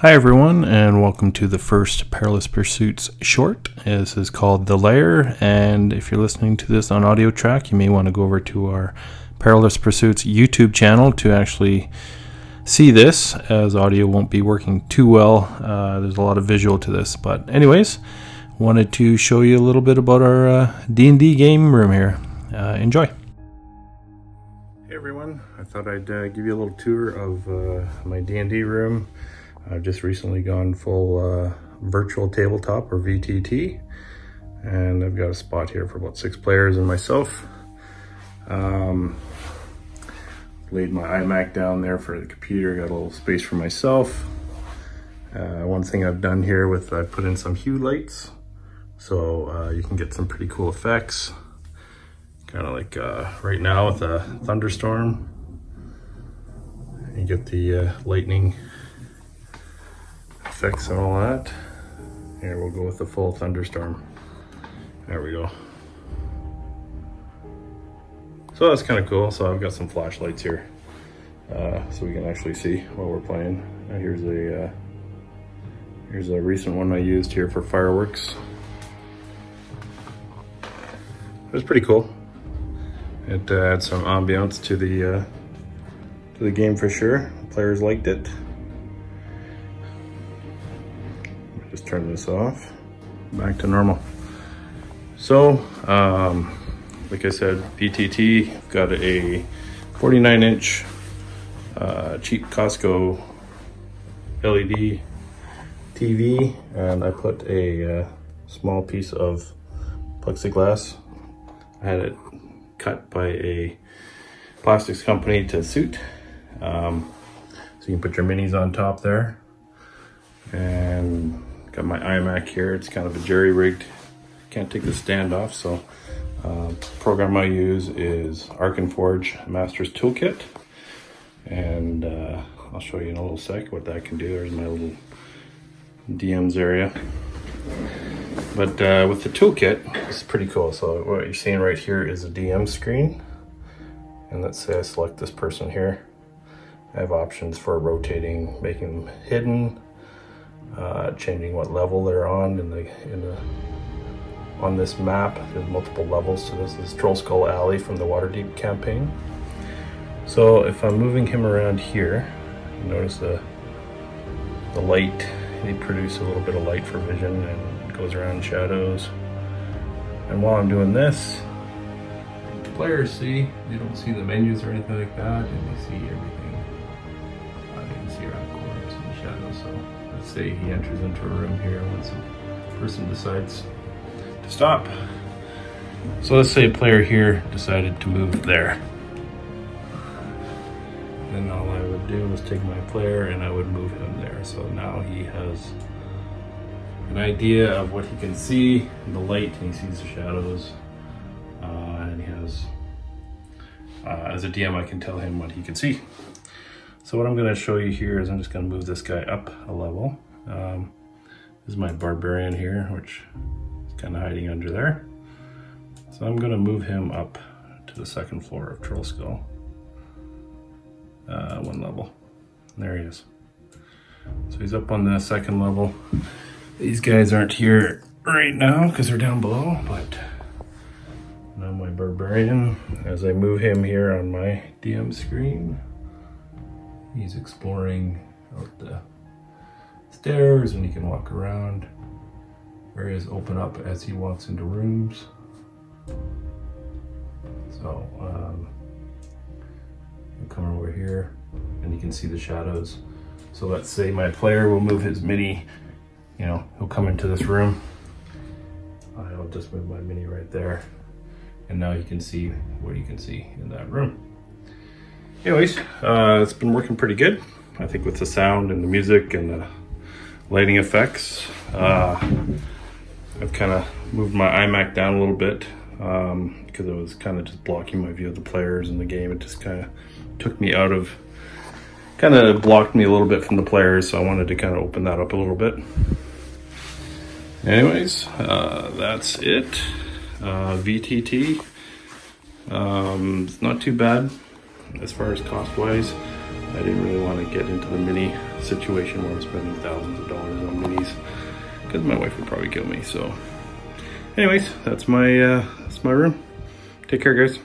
Hi, everyone, and welcome to the first Perilous Pursuits short. This is called The Lair, and if you're listening to this on audio track, you may want to go over to our Perilous Pursuits YouTube channel to actually see this, as audio won't be working too well. Uh, there's a lot of visual to this, but anyways, wanted to show you a little bit about our uh, D&D game room here. Uh, enjoy. Hey everyone, I thought I'd uh, give you a little tour of uh, my D&D room. I've just recently gone full uh, virtual tabletop or VTT and I've got a spot here for about six players and myself. Um, laid my iMac down there for the computer, got a little space for myself. Uh, one thing I've done here with, I put in some hue lights so uh, you can get some pretty cool effects. Kind of like uh, right now with a thunderstorm. You get the uh, lightning and all that. Here, we'll go with the full thunderstorm. There we go. So that's kind of cool. So I've got some flashlights here. Uh, so we can actually see what we're playing. Uh, here's a uh, here's a recent one I used here for fireworks. It was pretty cool. It uh, adds some ambiance to the uh, to the game for sure. players liked it. Just turn this off. Back to normal. So, um, like I said, VTT got a 49 inch uh, cheap Costco LED TV and I put a uh, small piece of plexiglass. I had it cut by a plastics company to suit. Um, so you can put your minis on top there. And Got my iMac here. It's kind of a jerry-rigged. Can't take the stand off, so uh, program I use is Arkenforge Master's Toolkit. And uh, I'll show you in a little sec what that can do. There's my little DMs area. But uh, with the toolkit, it's pretty cool. So what you're seeing right here is a DM screen. And let's say I select this person here. I have options for rotating, making them hidden, uh, changing what level they're on in the in the on this map. There's multiple levels to this. This is Trollskull Alley from the Waterdeep campaign. So if I'm moving him around here, notice the the light. They produce a little bit of light for vision and goes around shadows. And while I'm doing this, players see, they don't see the menus or anything like that, and they see everything. Uh, they can see around. So let's say he enters into a room here once a person decides to stop. So let's say a player here decided to move there. Then all I would do is take my player and I would move him there. So now he has an idea of what he can see in the light and he sees the shadows. Uh, and he has, uh, as a DM, I can tell him what he can see. So what I'm going to show you here is I'm just going to move this guy up a level. Um, this is my barbarian here, which is kind of hiding under there. So I'm going to move him up to the second floor of Trollskull. Uh, one level. There he is. So he's up on the second level. These guys aren't here right now because they're down below, but now my barbarian, as I move him here on my DM screen, He's exploring out the stairs and he can walk around. Areas open up as he walks into rooms. So, um, come over here and you can see the shadows. So let's say my player will move his mini, you know, he'll come into this room. I'll just move my mini right there. And now you can see what you can see in that room anyways, uh, it's been working pretty good. I think with the sound and the music and the lighting effects. Uh, I've kind of moved my iMac down a little bit um, because it was kind of just blocking my view of the players in the game. It just kind of took me out of, kind of blocked me a little bit from the players. So I wanted to kind of open that up a little bit. Anyways, uh, that's it. Uh, VTT. Um, it's not too bad as far as cost wise. I didn't really want to get into the mini situation where I'm spending thousands of dollars on minis because my wife would probably kill me. So anyways, that's my, uh, that's my room. Take care guys.